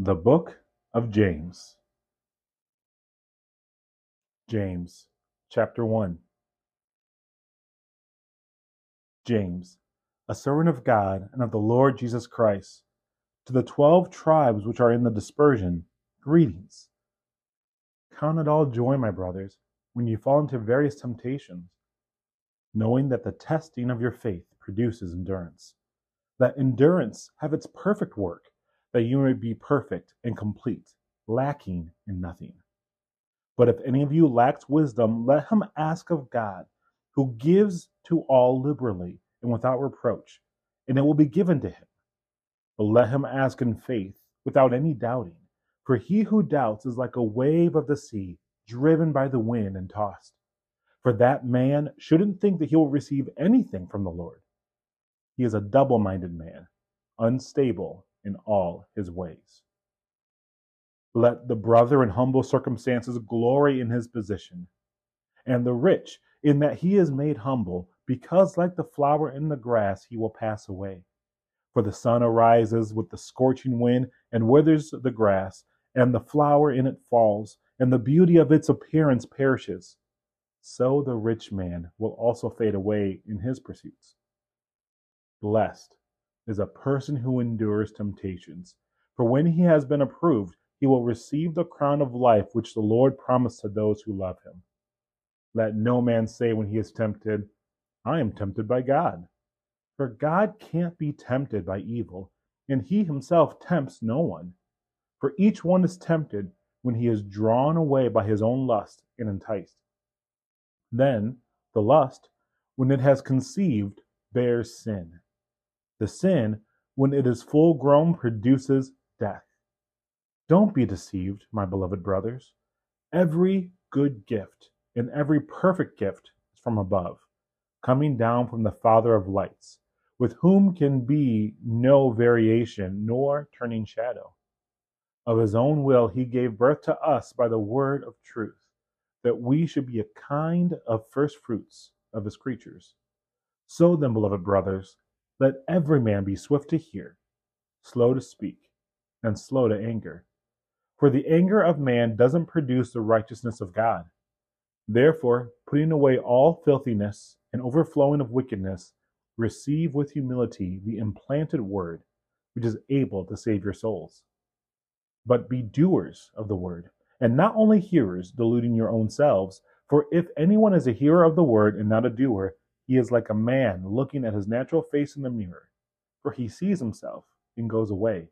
The Book of James. James, chapter 1. James, a servant of God and of the Lord Jesus Christ, to the twelve tribes which are in the dispersion, greetings. Count it all joy, my brothers, when you fall into various temptations, knowing that the testing of your faith produces endurance. That endurance have its perfect work that you may be perfect and complete, lacking in nothing. But if any of you lacks wisdom, let him ask of God, who gives to all liberally and without reproach, and it will be given to him. But let him ask in faith, without any doubting. For he who doubts is like a wave of the sea, driven by the wind and tossed. For that man shouldn't think that he will receive anything from the Lord. He is a double minded man, unstable in all his ways. Let the brother in humble circumstances glory in his position, and the rich in that he is made humble, because like the flower in the grass he will pass away. For the sun arises with the scorching wind and withers the grass, and the flower in it falls, and the beauty of its appearance perishes. So the rich man will also fade away in his pursuits. Blessed is a person who endures temptations. For when he has been approved, he will receive the crown of life which the Lord promised to those who love him. Let no man say when he is tempted, I am tempted by God. For God can't be tempted by evil, and he himself tempts no one. For each one is tempted when he is drawn away by his own lust and enticed. Then the lust, when it has conceived, bears sin the sin, when it is full grown, produces death. Don't be deceived, my beloved brothers. Every good gift and every perfect gift is from above, coming down from the Father of lights, with whom can be no variation nor turning shadow. Of his own will, he gave birth to us by the word of truth, that we should be a kind of first fruits of his creatures. So then, beloved brothers, let every man be swift to hear, slow to speak, and slow to anger. For the anger of man doesn't produce the righteousness of God. Therefore, putting away all filthiness and overflowing of wickedness, receive with humility the implanted word, which is able to save your souls. But be doers of the word, and not only hearers, deluding your own selves. For if anyone is a hearer of the word and not a doer, he is like a man looking at his natural face in the mirror, for he sees himself and goes away,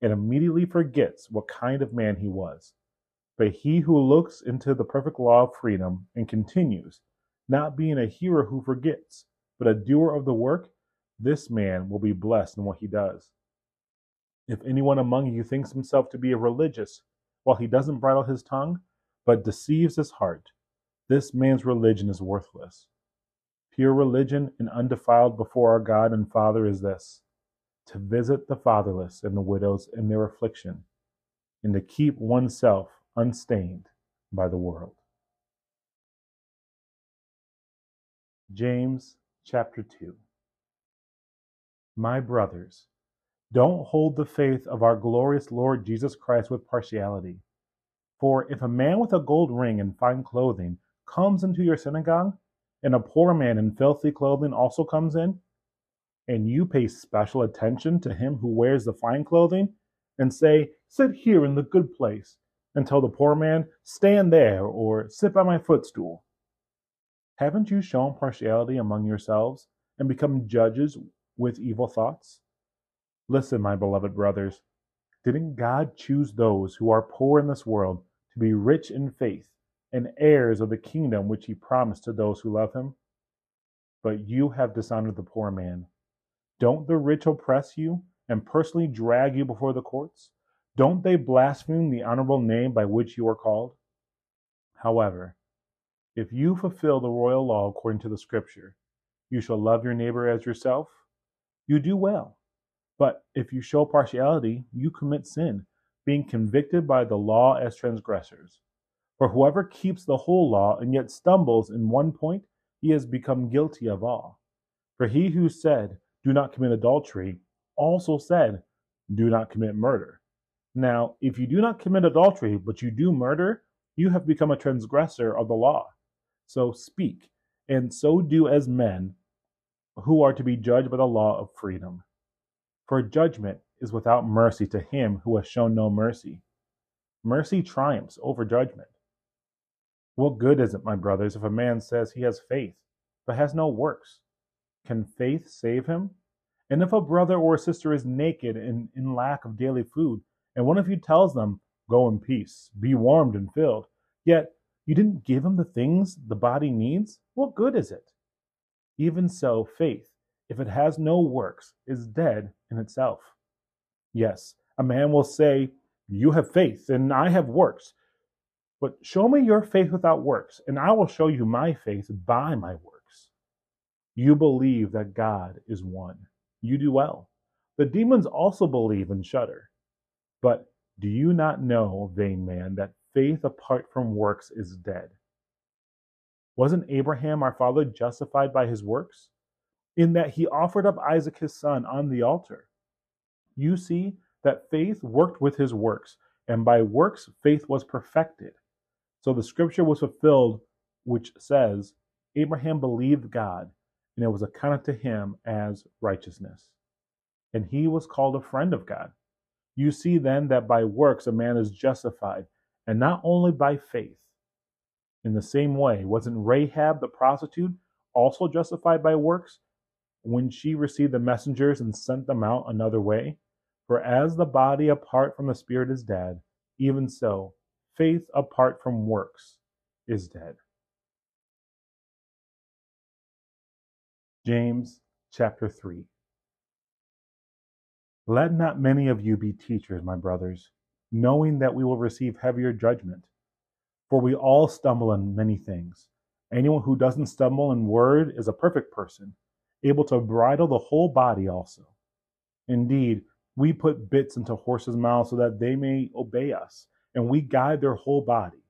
and immediately forgets what kind of man he was. But he who looks into the perfect law of freedom and continues, not being a hearer who forgets, but a doer of the work, this man will be blessed in what he does. If anyone among you thinks himself to be a religious, while he doesn't bridle his tongue, but deceives his heart, this man's religion is worthless. Pure religion and undefiled before our God and Father is this to visit the fatherless and the widows in their affliction, and to keep oneself unstained by the world. James chapter 2 My brothers, don't hold the faith of our glorious Lord Jesus Christ with partiality. For if a man with a gold ring and fine clothing comes into your synagogue, and a poor man in filthy clothing also comes in, and you pay special attention to him who wears the fine clothing, and say, Sit here in the good place, and tell the poor man, Stand there, or sit by my footstool. Haven't you shown partiality among yourselves, and become judges with evil thoughts? Listen, my beloved brothers, didn't God choose those who are poor in this world to be rich in faith and heirs of the kingdom which he promised to those who love him. But you have dishonored the poor man. Don't the rich oppress you and personally drag you before the courts? Don't they blaspheme the honorable name by which you are called? However, if you fulfill the royal law according to the scripture, you shall love your neighbor as yourself, you do well. But if you show partiality, you commit sin, being convicted by the law as transgressors. For whoever keeps the whole law and yet stumbles in one point, he has become guilty of all. For he who said, Do not commit adultery, also said, Do not commit murder. Now, if you do not commit adultery, but you do murder, you have become a transgressor of the law. So speak, and so do as men who are to be judged by the law of freedom. For judgment is without mercy to him who has shown no mercy. Mercy triumphs over judgment. What good is it, my brothers, if a man says he has faith, but has no works? Can faith save him? And if a brother or a sister is naked and in lack of daily food, and one of you tells them, Go in peace, be warmed and filled, yet you didn't give him the things the body needs, what good is it? Even so, faith, if it has no works, is dead in itself. Yes, a man will say, You have faith, and I have works. But show me your faith without works, and I will show you my faith by my works. You believe that God is one. You do well. The demons also believe and shudder. But do you not know, vain man, that faith apart from works is dead? Wasn't Abraham our father justified by his works? In that he offered up Isaac his son on the altar. You see that faith worked with his works, and by works faith was perfected. So the scripture was fulfilled, which says, Abraham believed God, and it was accounted to him as righteousness. And he was called a friend of God. You see then that by works a man is justified, and not only by faith. In the same way, wasn't Rahab the prostitute also justified by works when she received the messengers and sent them out another way? For as the body apart from the spirit is dead, even so, faith apart from works is dead. James chapter 3. Let not many of you be teachers, my brothers, knowing that we will receive heavier judgment. For we all stumble in many things. Anyone who doesn't stumble in word is a perfect person, able to bridle the whole body also. Indeed, we put bits into horses' mouths so that they may obey us, and we guide their whole body.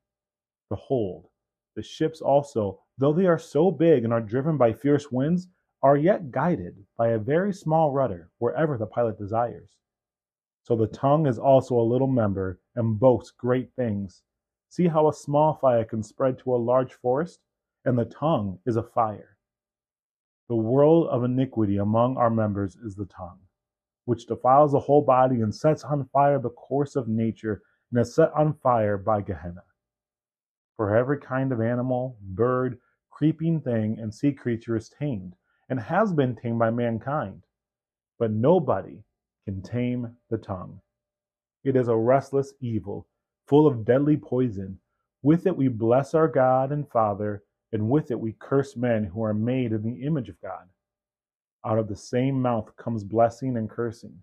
Behold, the ships also, though they are so big and are driven by fierce winds, are yet guided by a very small rudder wherever the pilot desires. So the tongue is also a little member and boasts great things. See how a small fire can spread to a large forest? And the tongue is a fire. The world of iniquity among our members is the tongue, which defiles the whole body and sets on fire the course of nature and is set on fire by Gehenna. For every kind of animal, bird, creeping thing, and sea creature is tamed and has been tamed by mankind. But nobody can tame the tongue. It is a restless evil full of deadly poison. With it we bless our God and Father, and with it we curse men who are made in the image of God. Out of the same mouth comes blessing and cursing.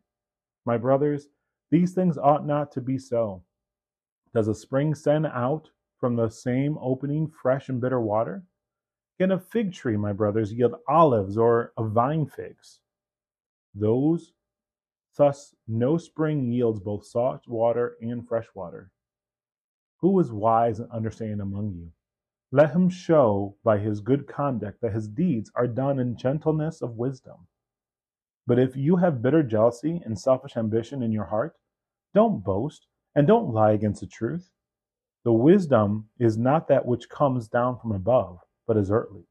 My brothers, these things ought not to be so. Does a spring send out from the same opening fresh and bitter water? Can a fig tree, my brothers, yield olives or a vine figs? Those thus no spring yields both salt water and fresh water. Who is wise and understanding among you? Let him show by his good conduct that his deeds are done in gentleness of wisdom. But if you have bitter jealousy and selfish ambition in your heart, don't boast and don't lie against the truth. The wisdom is not that which comes down from above, but is earthly,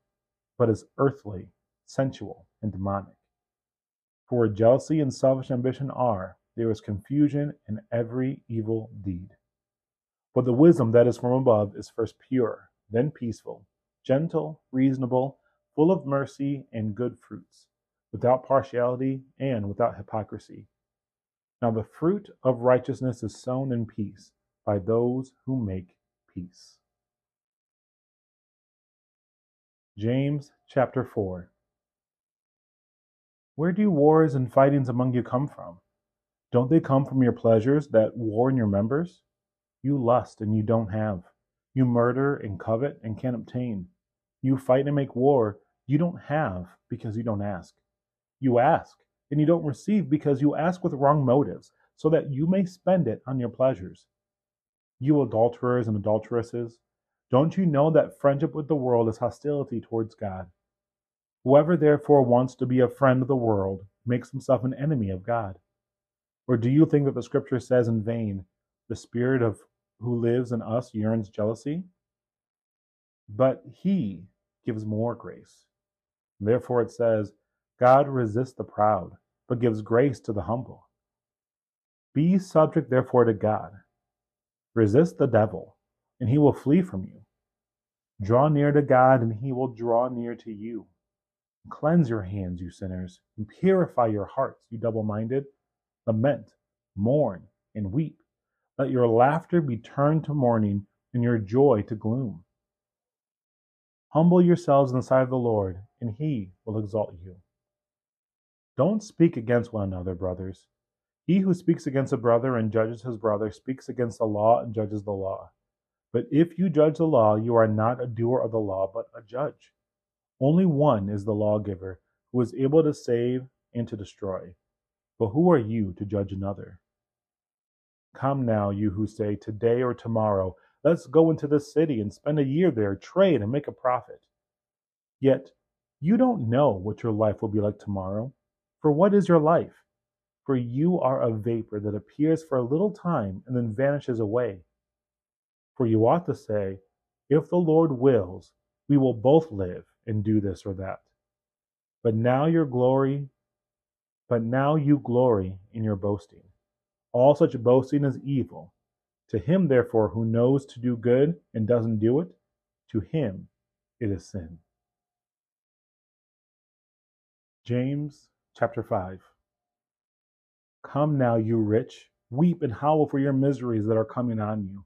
but is earthly, sensual, and demonic. For where jealousy and selfish ambition are, there is confusion in every evil deed. But the wisdom that is from above is first pure, then peaceful, gentle, reasonable, full of mercy and good fruits, without partiality and without hypocrisy. Now the fruit of righteousness is sown in peace by those who make peace. James chapter 4 Where do wars and fightings among you come from? Don't they come from your pleasures that war in your members? You lust and you don't have. You murder and covet and can't obtain. You fight and make war. You don't have because you don't ask. You ask and you don't receive because you ask with wrong motives, so that you may spend it on your pleasures. You adulterers and adulteresses, don't you know that friendship with the world is hostility towards God? Whoever therefore wants to be a friend of the world makes himself an enemy of God. Or do you think that the scripture says in vain, the spirit of who lives in us yearns jealousy? But he gives more grace. Therefore it says, God resists the proud, but gives grace to the humble. Be subject therefore to God. Resist the devil, and he will flee from you. Draw near to God, and he will draw near to you. Cleanse your hands, you sinners, and purify your hearts, you double minded. Lament, mourn, and weep. Let your laughter be turned to mourning, and your joy to gloom. Humble yourselves in the sight of the Lord, and he will exalt you. Don't speak against one another, brothers. He who speaks against a brother and judges his brother speaks against the law and judges the law. But if you judge the law, you are not a doer of the law, but a judge. Only one is the lawgiver, who is able to save and to destroy. But who are you to judge another? Come now, you who say, Today or tomorrow, let's go into this city and spend a year there, trade, and make a profit. Yet, you don't know what your life will be like tomorrow. For what is your life? For you are a vapor that appears for a little time and then vanishes away. For you ought to say, If the Lord wills, we will both live and do this or that. But now your glory, but now you glory in your boasting. All such boasting is evil. To him, therefore, who knows to do good and doesn't do it, to him it is sin. James chapter 5. Come now, you rich, weep and howl for your miseries that are coming on you.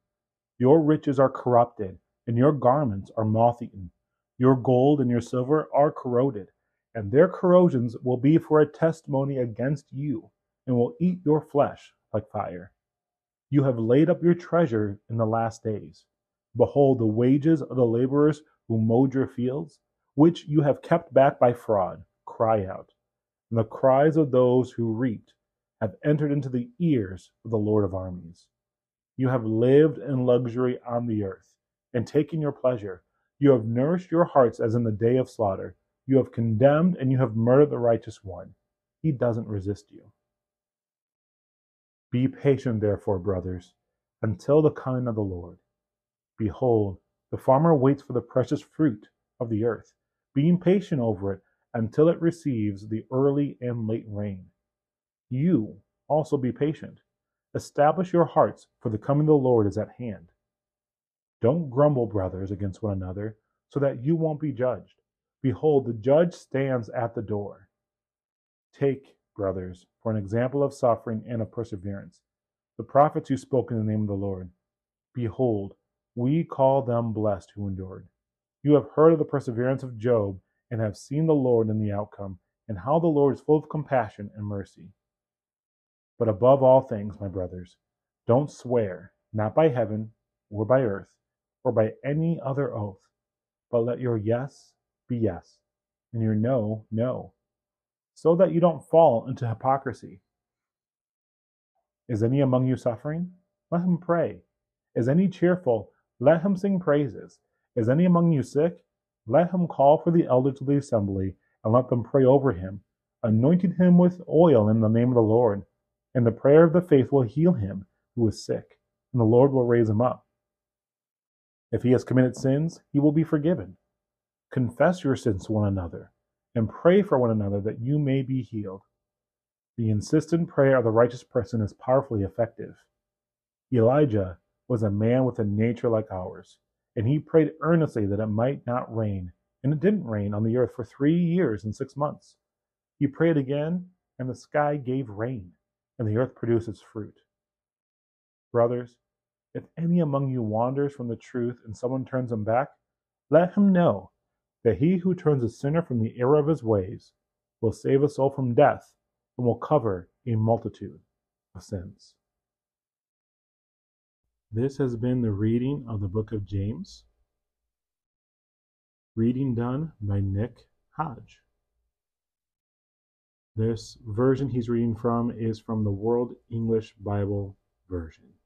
Your riches are corrupted, and your garments are moth eaten. Your gold and your silver are corroded, and their corrosions will be for a testimony against you, and will eat your flesh like fire. You have laid up your treasure in the last days. Behold, the wages of the laborers who mowed your fields, which you have kept back by fraud, cry out. And the cries of those who reaped have entered into the ears of the Lord of armies. You have lived in luxury on the earth, and taken your pleasure. You have nourished your hearts as in the day of slaughter. You have condemned and you have murdered the righteous one. He doesn't resist you. Be patient, therefore, brothers, until the coming of the Lord. Behold, the farmer waits for the precious fruit of the earth, being patient over it until it receives the early and late rain. You also be patient. Establish your hearts, for the coming of the Lord is at hand. Don't grumble, brothers, against one another, so that you won't be judged. Behold, the judge stands at the door. Take, brothers, for an example of suffering and of perseverance, the prophets who spoke in the name of the Lord. Behold, we call them blessed who endured. You have heard of the perseverance of Job and have seen the Lord in the outcome, and how the Lord is full of compassion and mercy. But above all things, my brothers, don't swear, not by heaven, or by earth, or by any other oath, but let your yes be yes, and your no, no, so that you don't fall into hypocrisy. Is any among you suffering? Let him pray. Is any cheerful? Let him sing praises. Is any among you sick? Let him call for the elders of the assembly, and let them pray over him, anointing him with oil in the name of the Lord. And the prayer of the faith will heal him who is sick, and the Lord will raise him up. If he has committed sins, he will be forgiven. Confess your sins to one another and pray for one another that you may be healed. The insistent prayer of the righteous person is powerfully effective. Elijah was a man with a nature like ours, and he prayed earnestly that it might not rain, and it didn't rain on the earth for three years and six months. He prayed again, and the sky gave rain, and the earth produced its fruit. Brothers, if any among you wanders from the truth and someone turns him back, let him know that he who turns a sinner from the error of his ways will save a soul from death and will cover a multitude of sins. This has been the reading of the book of James. Reading done by Nick Hodge. This version he's reading from is from the World English Bible Version.